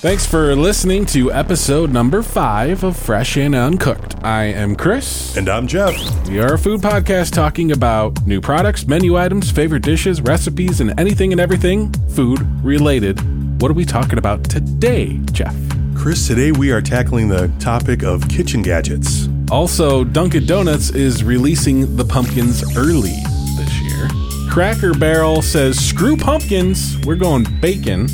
Thanks for listening to episode number five of Fresh and Uncooked. I am Chris. And I'm Jeff. We are a food podcast talking about new products, menu items, favorite dishes, recipes, and anything and everything food related. What are we talking about today, Jeff? Chris, today we are tackling the topic of kitchen gadgets. Also, Dunkin' Donuts is releasing the pumpkins early this year. Cracker Barrel says, screw pumpkins, we're going bacon.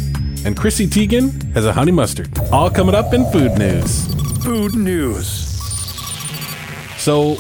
And Chrissy Teigen has a honey mustard. All coming up in food news. Food news. So,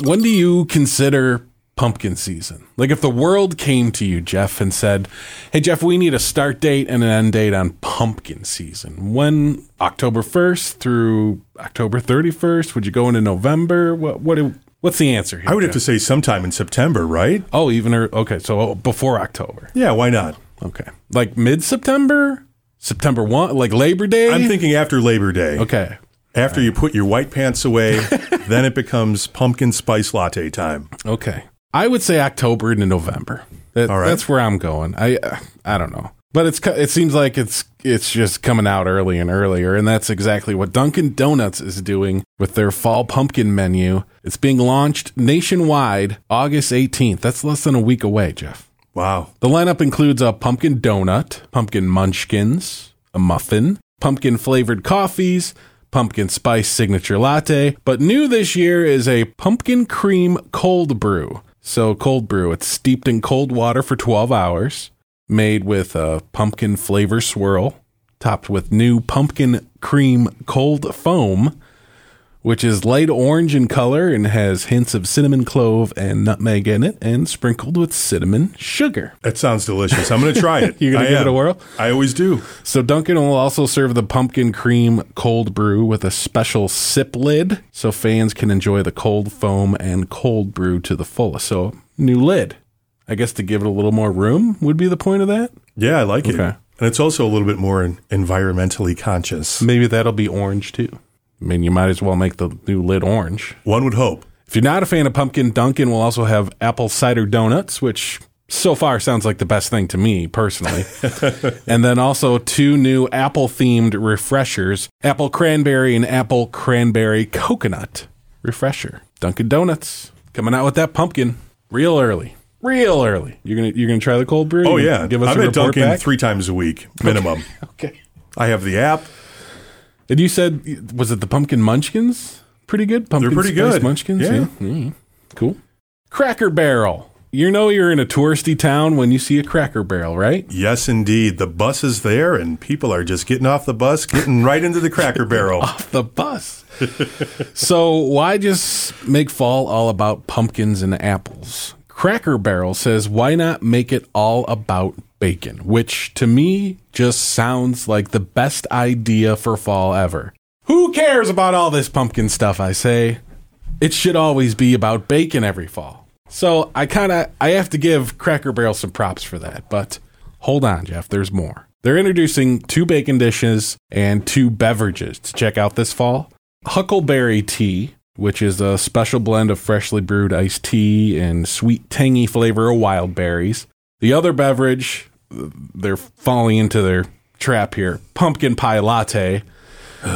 when do you consider pumpkin season? Like, if the world came to you, Jeff, and said, Hey, Jeff, we need a start date and an end date on pumpkin season. When October 1st through October 31st? Would you go into November? What, what, what's the answer here? I would have to say sometime in September, right? Oh, even, or, okay, so oh, before October. Yeah, why not? Okay. Like mid September? September 1? Like Labor Day? I'm thinking after Labor Day. Okay. After you put your white pants away, then it becomes pumpkin spice latte time. Okay. I would say October to November. That, All right. That's where I'm going. I uh, I don't know. But it's it seems like it's it's just coming out early and earlier and that's exactly what Dunkin' Donuts is doing with their fall pumpkin menu. It's being launched nationwide August 18th. That's less than a week away, Jeff. Wow. The lineup includes a pumpkin donut, pumpkin munchkins, a muffin, pumpkin flavored coffees, pumpkin spice signature latte, but new this year is a pumpkin cream cold brew. So, cold brew, it's steeped in cold water for 12 hours, made with a pumpkin flavor swirl, topped with new pumpkin cream cold foam, which is light orange in color and has hints of cinnamon clove and nutmeg in it, and sprinkled with cinnamon sugar. That sounds delicious. I'm going to try it. You're gonna I give it a whirl? I always do. So Dunkin' will also serve the pumpkin cream cold brew with a special sip lid, so fans can enjoy the cold foam and cold brew to the fullest. So new lid. I guess to give it a little more room would be the point of that. Yeah, I like it. Okay. And it's also a little bit more environmentally conscious. Maybe that'll be orange too. I mean, you might as well make the new lid orange. One would hope. If you're not a fan of pumpkin, Dunkin' will also have apple cider donuts, which so far sounds like the best thing to me personally. and then also two new apple themed refreshers apple cranberry and apple cranberry coconut refresher. Dunkin' Donuts coming out with that pumpkin real early. Real early. You're gonna you're gonna try the cold brew? Oh, yeah. Give us I'm a at Dunkin' back? three times a week, minimum. Okay. I have the app. And you said was it the pumpkin munchkins? Pretty good. Pumpkin They're pretty good. Munchkins. Yeah. Mm, Cool. Cracker Barrel. You know you're in a touristy town when you see a Cracker Barrel, right? Yes, indeed. The bus is there, and people are just getting off the bus, getting right into the Cracker Barrel. Off the bus. so why just make fall all about pumpkins and apples? Cracker Barrel says why not make it all about bacon, which to me just sounds like the best idea for fall ever. Who cares about all this pumpkin stuff, I say? It should always be about bacon every fall. So I kind of I have to give Cracker Barrel some props for that, but hold on, Jeff, there's more. They're introducing two bacon dishes and two beverages to check out this fall. Huckleberry tea, which is a special blend of freshly brewed iced tea and sweet tangy flavor of wild berries. The other beverage, they're falling into their trap here. Pumpkin pie latte.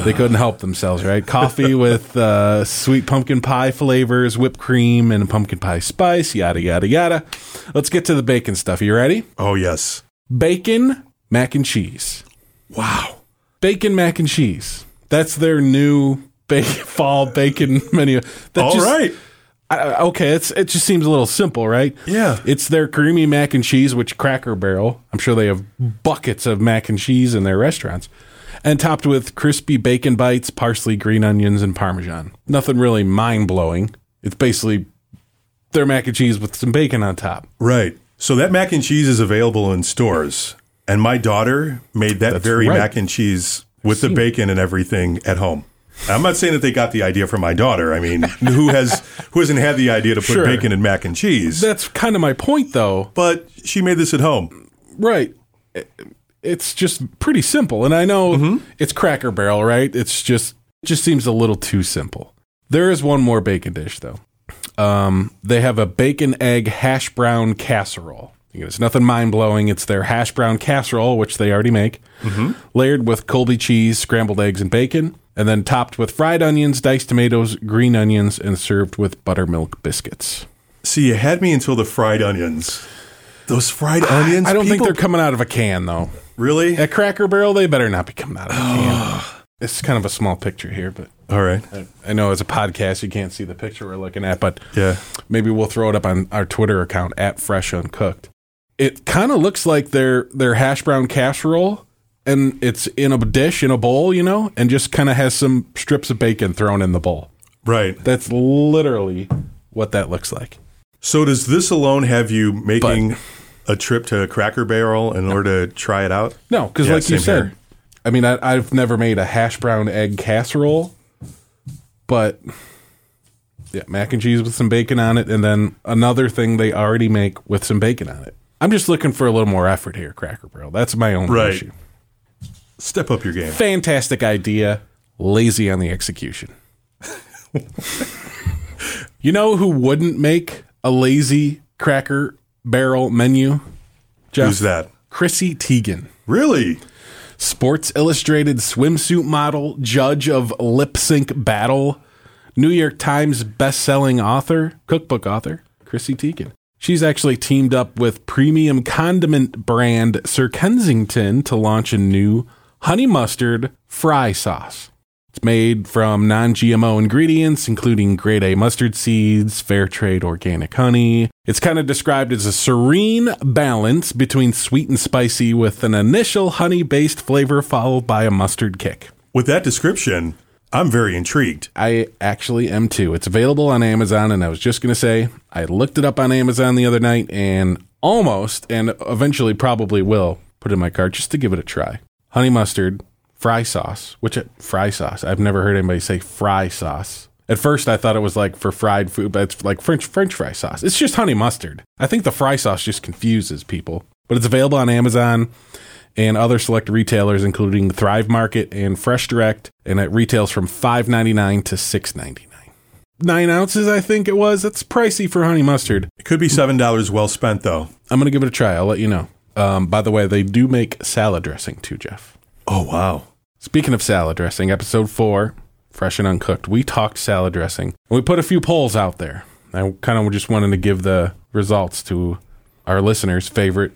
They couldn't help themselves, right? Coffee with uh, sweet pumpkin pie flavors, whipped cream, and pumpkin pie spice, yada, yada, yada. Let's get to the bacon stuff. You ready? Oh, yes. Bacon, mac and cheese. Wow. Bacon, mac and cheese. That's their new bacon, fall bacon menu. That All just- right. I- okay, it's it just seems a little simple, right? Yeah. It's their creamy mac and cheese, which Cracker Barrel. I'm sure they have buckets of mac and cheese in their restaurants, and topped with crispy bacon bites, parsley, green onions, and parmesan. Nothing really mind blowing. It's basically their mac and cheese with some bacon on top. Right. So that mac and cheese is available in stores. And my daughter made that That's very right. mac and cheese with the bacon and everything at home. I'm not saying that they got the idea from my daughter. I mean, who has who hasn't had the idea to put Sure. bacon in mac and cheese? That's kind of my point, though. but she made this at home. Right. It's just pretty simple. And I know it's Cracker Barrel, right? It's just it just seems a little too simple. There is one more bacon dish though. Um, they have a bacon egg hash brown casserole. It's nothing mind blowing. It's their hash brown casserole, which they already make, mm-hmm. layered with Colby cheese, scrambled eggs, and bacon, and then topped with fried onions, diced tomatoes, green onions, and served with buttermilk biscuits. See, you had me until the fried onions. Those fried onions. I don't think they're coming out of a can, though. really. At Cracker Barrel, they better not be coming out of a can. it's kind of a small picture here, but All right. I, I know as a podcast you can't see the picture we're looking at, but Yeah. maybe we'll throw it up on our Twitter account at Fresh Uncooked. It kind of looks like their their hash brown casserole, and it's in a dish in a bowl, you know, and just kind of has some strips of bacon thrown in the bowl. Right. That's literally what that looks like. So does this alone have you making a trip to Cracker Barrel in order to try it out? No, because Yeah, like you said, here. I mean, I, I've never made a hash brown egg casserole, but yeah, mac and cheese with some bacon on it, and then another thing they already make with some bacon on it. I'm just looking for a little more effort here, Cracker Barrel. That's my own Right. issue. Step up your game. Fantastic idea, lazy on the execution. you know who wouldn't make a lazy Cracker Barrel menu? Jeff? Who's that? Chrissy Teigen. Really? Sports Illustrated swimsuit model, judge of lip sync battle, New York Times best-selling author, cookbook author, Chrissy Teigen. She's actually teamed up with premium condiment brand Sir Kensington to launch a new honey mustard fry sauce. It's made from non GMO ingredients, including grade A mustard seeds, fair trade organic honey. It's kind of described as a serene balance between sweet and spicy with an initial honey based flavor followed by a mustard kick. With that description, I'm very intrigued. I actually am too. It's available on Amazon, and I was just going to say, I looked it up on Amazon the other night and almost, and eventually probably will, put it in my cart just to give it a try. Honey mustard, fry sauce, which fry sauce. I've never heard anybody say fry sauce. At first, I thought it was like for fried food, but it's like French French fry sauce. It's just honey mustard. I think the fry sauce just confuses people, but it's available on Amazon and other select retailers, including Thrive Market and Fresh Direct, and it retails from five ninety nine to six ninety nine. Nine ounces, I think it was. That's pricey for honey mustard. It could be $7 well spent, though. I'm gonna give it a try. I'll let you know. Um, by the way, they do make salad dressing too, Jeff. Oh, wow. Speaking of salad dressing, episode four, fresh and uncooked, we talked salad dressing. And we put a few polls out there. I kind of just wanted to give the results to our listeners' favorite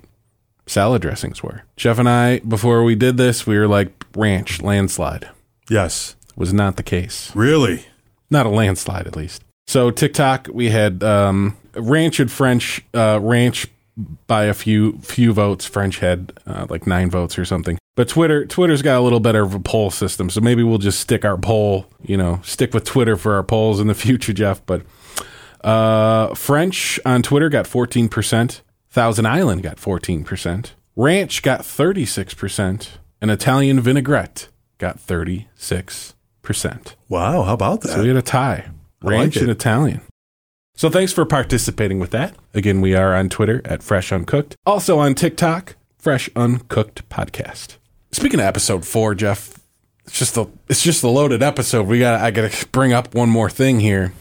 salad dressings were. Jeff and I, before we did this, we were like ranch landslide. Yes. Was not the case. Really? Not a landslide, at least. So TikTok, we had um, ranch and French uh, ranch by a few few votes. French had uh, like nine votes or something. But Twitter Twitter's got a little better of a poll system, so maybe we'll just stick our poll. You know, stick with Twitter for our polls in the future, Jeff. But uh, French on Twitter got fourteen percent. Thousand Island got fourteen percent. Ranch got thirty six percent, and Italian vinaigrette got thirty six percent. Wow. How about that? So we had a tie. Ranch it. and Italian. So thanks for participating with that. Again, we are on Twitter at Fresh Uncooked. Also on TikTok, Fresh Uncooked Podcast. Speaking of episode four, Jeff, it's just a it's just a loaded episode. We got I gotta bring up one more thing here.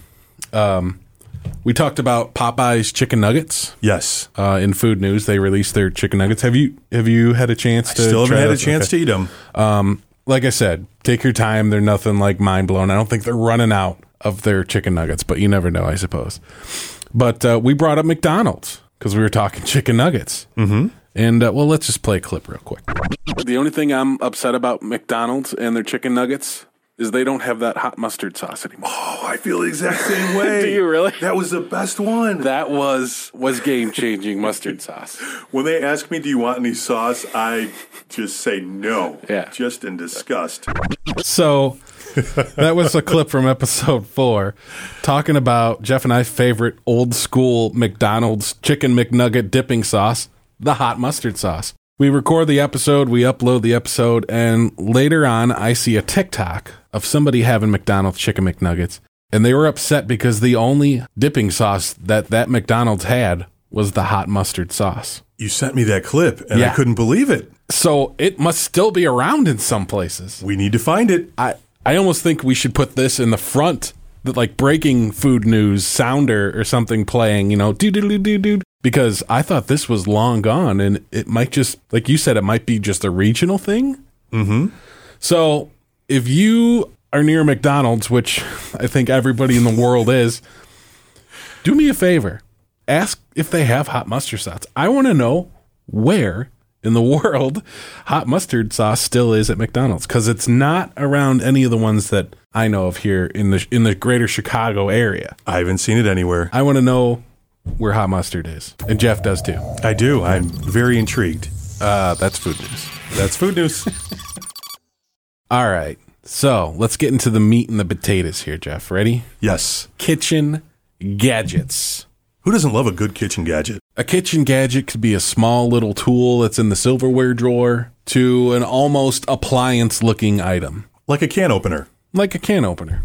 Um we talked about Popeye's chicken nuggets yes. uh, in food news. They released their chicken nuggets. Have you have you had a chance to Still haven't try had a chance Okay. to eat them. Um, like I said, take your time. They're nothing like mind blown. I don't think they're running out of their chicken nuggets, but you never know, I suppose. But uh, we brought up McDonald's because we were talking chicken nuggets. Mm-hmm. And uh, well, let's just play a clip real quick. The only thing I'm upset about McDonald's and their chicken nuggets is they don't have that hot mustard sauce anymore. Oh, I feel the exact same way. Do you really? That was the best one. That was was game changing mustard sauce. When they ask me, "Do you want any sauce?" I just say no. Yeah. Just in disgust. So that was a clip from episode four talking about Jeff and I's favorite old school McDonald's chicken McNugget dipping sauce, the hot mustard sauce. We record the episode, we upload the episode, and later on, I see a TikTok of somebody having McDonald's chicken McNuggets, and they were upset because the only dipping sauce that that McDonald's had was the hot mustard sauce. You sent me that clip, and I couldn't believe it. So it must still be around in some places. We need to find it. I I almost think we should put this in the front, that like breaking food news sounder or something playing. You know, do do do do do. because I thought this was long gone and it might just, like you said, it might be just a regional thing. Mm-hmm. So if you are near McDonald's, which I think everybody in the world is, do me a favor. Ask if they have hot mustard sauce. I want to know where in the world hot mustard sauce still is at McDonald's because it's not around any of the ones that I know of here in the in the greater Chicago area. I haven't seen it anywhere. I want to know where hot mustard is, and Jeff does too. I do. I'm very intrigued. Uh, that's food news. That's food news. All right, so let's get into the meat and the potatoes here, Jeff. Ready? yes. Kitchen gadgets. Who doesn't love a good kitchen gadget? A kitchen gadget could be a small little tool that's in the silverware drawer to an almost appliance looking item, Like a can opener. like a can opener.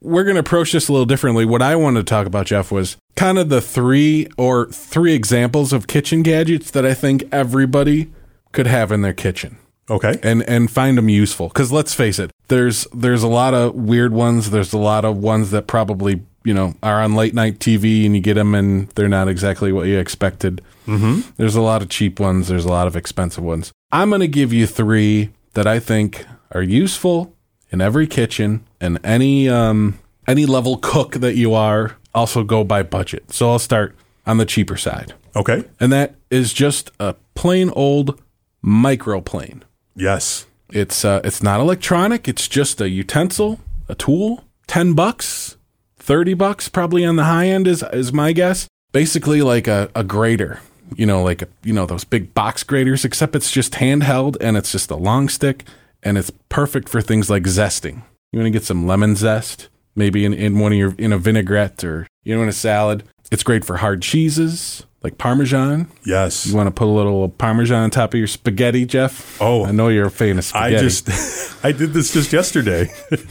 We're going to approach this a little differently. What I wanted to talk about, Jeff, was kind of the three or three examples of kitchen gadgets that I think everybody could have in their kitchen Okay. and and find them useful. Because let's face it there's there's a lot of weird ones. There's a lot of ones that probably you know are on late night tv and you get them and they're not exactly what you expected. Mm-hmm. there's a lot of cheap ones. There's a lot of expensive ones. I'm going to give you three that i think are useful in every kitchen and any um any level cook that you are also go by budget. So i'll start on the cheaper side. Okay. and that is just a plain old microplane Yes. it's uh, it's not electronic. It's just a utensil, a tool. Ten bucks, thirty bucks, probably on the high end is is my guess. Basically, like a, a grater. You know, like a, you know those big box graters, except it's just handheld and it's just a long stick, and it's perfect for things like zesting. You want to get some lemon zest, maybe in, in one of your in a vinaigrette or you know in a salad. It's great for hard cheeses like Parmesan. Yes. You want to put a little Parmesan on top of your spaghetti, Jeff? Oh. I know you're a fan of spaghetti. I just, I did this just yesterday.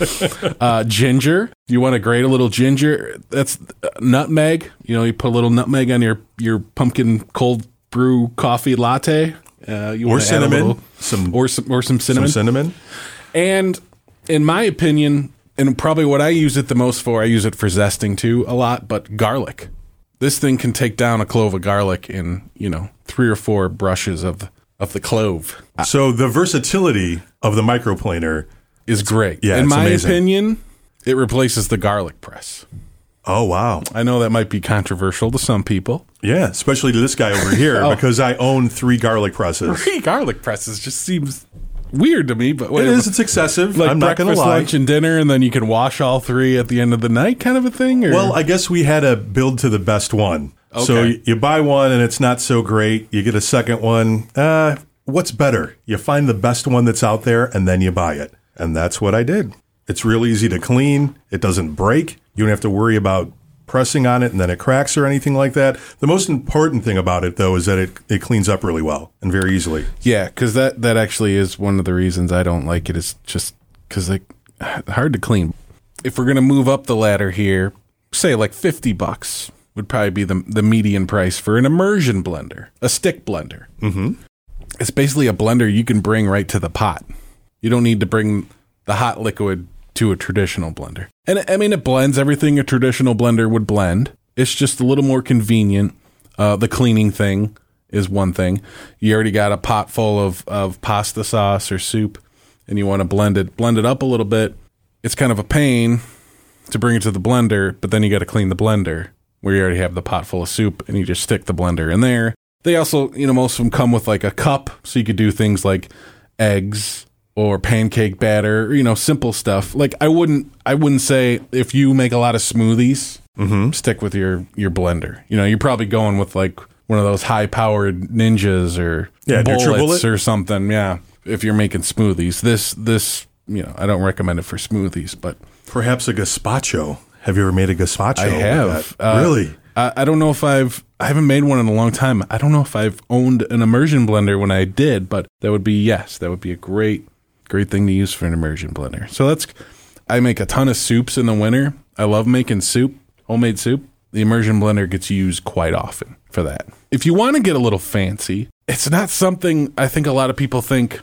uh, ginger. You want to grate a little ginger? That's uh, nutmeg. You know, you put a little nutmeg on your your pumpkin cold brew coffee latte. Uh, you Or wanna add a cinnamon. little- Some, or some or some some cinnamon. cinnamon. and in my opinion, and probably what I use it the most for, I use it for zesting too a lot. But garlic. This thing can take down a clove of garlic in you know three or four brushes of of the clove. Uh, so the versatility of the microplaner. Is great. Yeah, in my amazing. opinion, it replaces the garlic press. Oh, wow. I know that might be controversial to some people. Yeah. Especially to this guy over here Oh. because I own three garlic presses. Three garlic presses just seems weird to me, but It whatever. is. It's excessive. like I'm not breakfast, going to lie. lunch, and dinner, and then you can wash all three at the end of the night, kind of a thing. Or? Well, I guess we had a build to the best one. So Okay. you, you buy one and it's not so great. You get a second one. Uh, what's better? You find the best one that's out there and then you buy it. And that's what I did. It's real easy to clean. It doesn't break. You don't have to worry about pressing on it and then it cracks or anything like that. The most important thing about it, though, is that it, it cleans up really well and very easily. yeah, because that that actually is one of the reasons I don't like it. it. Is just because like hard to clean. If we're gonna move up the ladder here, say like fifty bucks would probably be the the median price for an immersion blender, a stick blender. Mm-hmm. It's basically a blender you can bring right to the pot. You don't need to bring the hot liquid to a traditional blender. And I mean, it blends everything a traditional blender would blend. It's just a little more convenient. Uh, the cleaning thing is one thing. You already got a pot full of, of pasta sauce or soup, and you want to blend it, blend it up a little bit. It's kind of a pain to bring it to the blender, but then you got to clean the blender where you already have the pot full of soup, and you just stick the blender in there. They also, you know, most of them come with like a cup, so you could do things like eggs or pancake batter, or, you know, simple stuff. Like I wouldn't, I wouldn't say if you make a lot of smoothies, stick with your your blender. You know, you're probably going with like one of those high powered ninjas or Yeah, bullets or something. Yeah, if you're making smoothies, this this you know, I don't recommend it for smoothies, but Perhaps a gazpacho. Have you ever made a gazpacho? I have. Uh, really? I, I don't know if I've I haven't made one in a long time. I don't know if I've owned an immersion blender when I did, but that would be yes, that would be a great great thing to use for an immersion blender. So that's I make a ton of soups in the winter. I love making soup, homemade soup. The immersion blender gets used quite often for that. If you want to get a little fancy, it's not something I think a lot of people think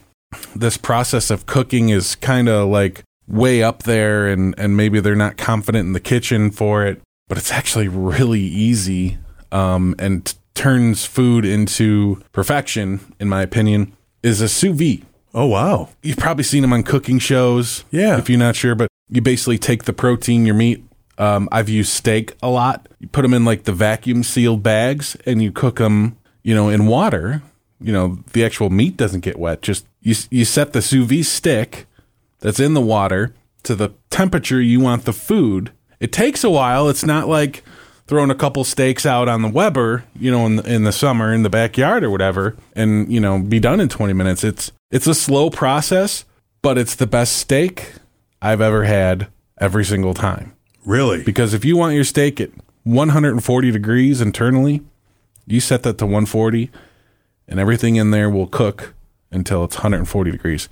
this process of cooking is kind of like way up there and and maybe they're not confident in the kitchen for it but it's actually really easy um and t- turns food into perfection, in my opinion, is a sous vide. Oh wow. You've probably seen them on cooking shows. Yeah. If you're not sure, but you basically take the protein, your meat. Um, I've used steak a lot. You put them in like the vacuum sealed bags and you cook them, you know, in water. You know, the actual meat doesn't get wet. Just you, you set the sous vide stick that's in the water to the temperature you want the food. It takes a while. It's not like throwing a couple steaks out on the Weber, you know, in the, in the summer in the backyard or whatever, and you know, be done in 20 minutes. It's it's a slow process, but it's the best steak I've ever had every single time. Really? Because if you want your steak at 140 degrees internally, you set that to 140, and everything in there will cook until it's 140 degrees.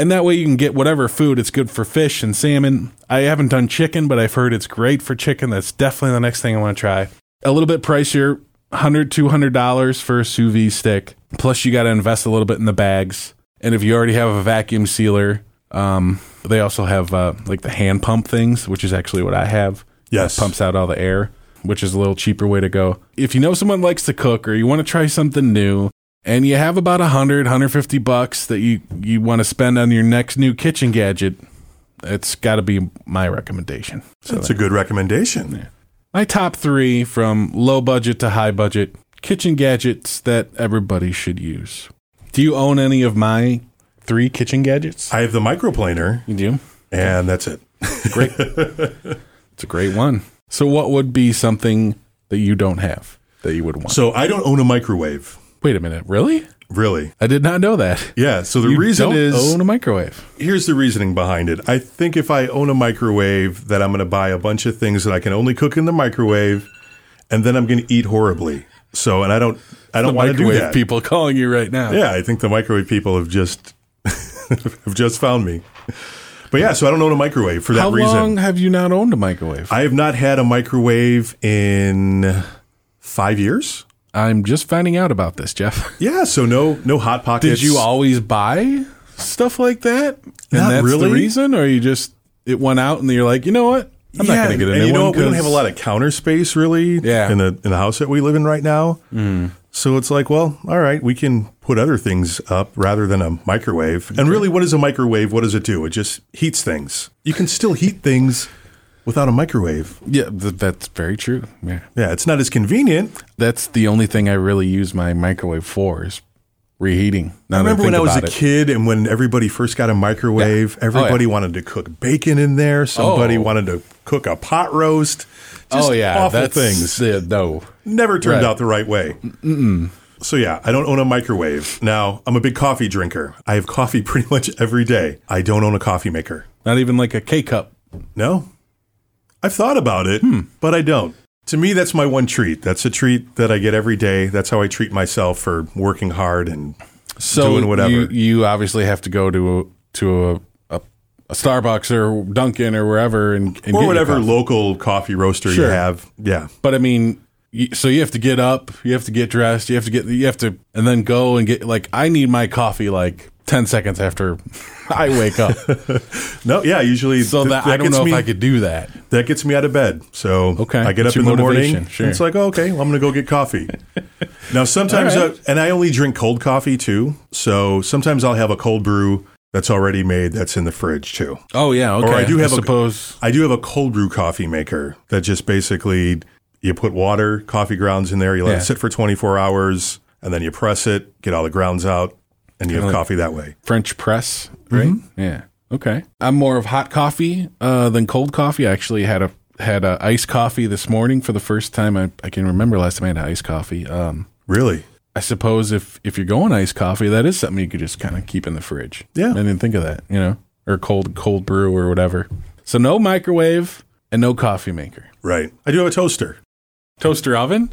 And that way you can get whatever food. It's good for fish and salmon. I haven't done chicken, but I've heard it's great for chicken. That's definitely the next thing I want to try. A little bit pricier, $100, $200 for a sous vide stick. Plus, you got to invest a little bit in the bags. And if you already have a vacuum sealer, um, they also have uh, like the hand pump things, which is actually what I have. Yes. It pumps out all the air, which is a little cheaper way to go. If you know someone likes to cook or you want to try something new, and you have about 100 150 bucks that you you want to spend on your next new kitchen gadget. It's got to be my recommendation. So That's a good recommendation. my top three from low budget to high budget kitchen gadgets that everybody should use. Do you own any of my three kitchen gadgets? I have the microplaner, you do? And that's it. great. It's a great one. So what would be something that you don't have that you would want? So I don't own a microwave, wait a minute really really. i did not know that Yeah. So the You reason don't is own a microwave here's the reasoning behind it. I think if I own a microwave, that I'm going to buy a bunch of things that I can only cook in the microwave, and then I'm going to eat horribly. So, and I don't, I don't want to do that. people calling you right now. Yeah, I think the microwave people have just have just found me. But yeah, so I don't own a microwave for that How reason. How long have you not owned a microwave? I have not had a microwave in five years. I'm just finding out about this, Jeff. Yeah, so no no hot pockets. Did you always buy stuff like that? And Not that's really. the reason, or you just it went out and you're like, you know what? I'm yeah, not going to get a and new you know one what? We don't have a lot of counter space really. Yeah. in the in the house that we live in right now. Mm. So it's like, well, all right, we can put other things up rather than a microwave. And really, what is a microwave? What does it do? It just heats things. You can still heat things without a microwave. Yeah, th- that's very true. Yeah, Yeah, it's not as convenient. that's the only thing I really use my microwave for is reheating. I remember when I was a it. kid and when everybody first got a microwave, Yeah. Oh, everybody yeah. wanted to cook bacon in there. Somebody Oh. wanted to cook a pot roast. Oh, Just oh yeah, awful that's things. the- no. Never turned Right. out the right way. Mm, so yeah, I don't own a microwave. Now, I'm a big coffee drinker. I have coffee pretty much every day. I don't own a coffee maker. Not even like a K cup. No. I've thought about it, Hmm. but I don't. To me, that's my one treat. That's a treat that I get every day. That's how I treat myself for working hard and so doing whatever. You, you obviously have to go to a, to a, a, a Starbucks or Dunkin' or wherever and, and get or whatever local coffee roaster you have. Yeah. But I mean, so you have to get up, you have to get dressed, you have to get, you have to, and then go and get like I need my coffee like ten seconds after I wake up, No, yeah, usually so th- that, I don't know me, if I could do that. that gets me out of bed. So Okay. I get up in the morning. Sure. And it's like, okay, well, I'm going to go get coffee. now, sometimes, right. I, and I only drink cold coffee too. So sometimes I'll have a cold brew that's already made that's in the fridge too. Oh yeah, okay. Or I do have a- suppose. I do have a cold brew coffee maker that just basically you put water, coffee grounds in there, you let Yeah. it sit for 24 hours, and then you press it, get all the grounds out, and you have like- coffee that way. French press, right? Mm-hmm. Yeah. Okay. I'm more of hot coffee uh, than cold coffee. I actually had a had a iced coffee this morning for the first time I, I can remember last time I had iced coffee. Um, Really? I suppose if if you're going iced coffee, that is something you could just kind of keep in the fridge. Yeah. I didn't think of that. You know, or cold cold brew or whatever. So no microwave and no coffee maker. Right. I do have a toaster. Toaster oven,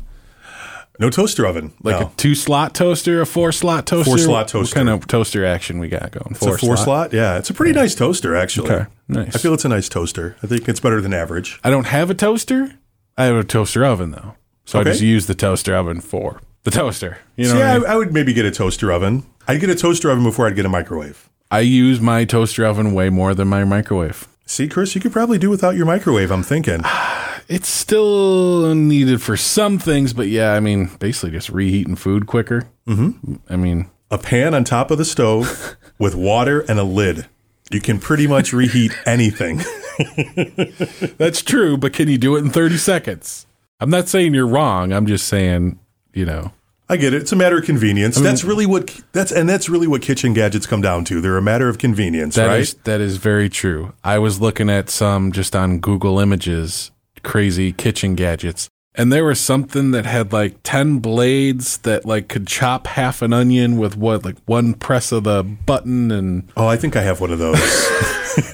No toaster oven. like no. a two slot toaster, a four slot toaster. Four-slot toaster. What kind of toaster action we got going? It's a four slot. Yeah, it's a pretty nice toaster actually. Okay, nice. I feel it's a nice toaster. I think it's better than average. I don't have a toaster. I have a toaster oven though, so Okay. I just use the toaster oven for the toaster. You know, yeah, I, I, mean? I would maybe get a toaster oven. I'd get a toaster oven before I'd get a microwave. I use my toaster oven way more than my microwave. See, Chris, you could probably do without your microwave. I'm thinking. It's still needed for some things, but yeah, I mean, basically just reheating food quicker. Mm-hmm. I mean, A pan on top of the stove with water and a lid. You can pretty much reheat anything. that's true, but can you do it in 30 seconds? I'm not saying you're wrong. I'm just saying, you know, I get it. It's a matter of convenience. that's really what that's and that's really what kitchen gadgets come down to. They're a matter of convenience, that right? is- that is very true. I was looking at some just on Google Images, crazy kitchen gadgets, and there was something that had like 10 blades that like could chop half an onion with what like one press of the button and oh, I think I have one of those.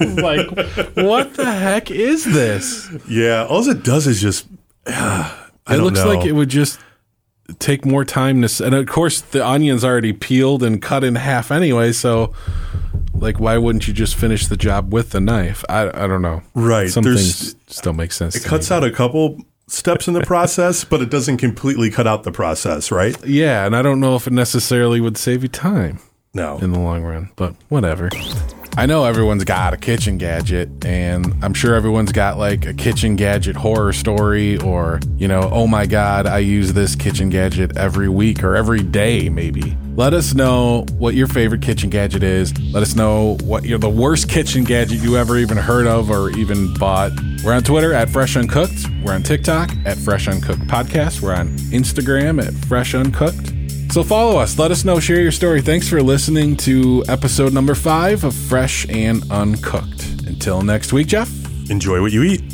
like what the heck is this? yeah, all it does is just I it don't looks know. like it would just take more time to s- and of course the onion's already peeled and cut in half anyway so like why wouldn't you just finish the job with the knife i, I don't know Right, some there's- things still make sense it cuts out a couple steps in the process, but it doesn't completely cut out the process, right? yeah and i don't know if it necessarily would save you time No. in the long run, but whatever. I know everyone's got a kitchen gadget, and I'm sure everyone's got like a kitchen gadget horror story, or, you know, oh my God, I use this kitchen gadget every week or every day, maybe. Let us know what your favorite kitchen gadget is. Let us know what you're the worst kitchen gadget you ever even heard of or even bought. We're on Twitter at Fresh Uncooked. We're on TikTok at Fresh Uncooked Podcast. We're on Instagram at Fresh Uncooked. So follow us. Let us know. Share your story. Thanks for listening to episode number five of Fresh and Uncooked. Until next week, Jeff. Enjoy what you eat.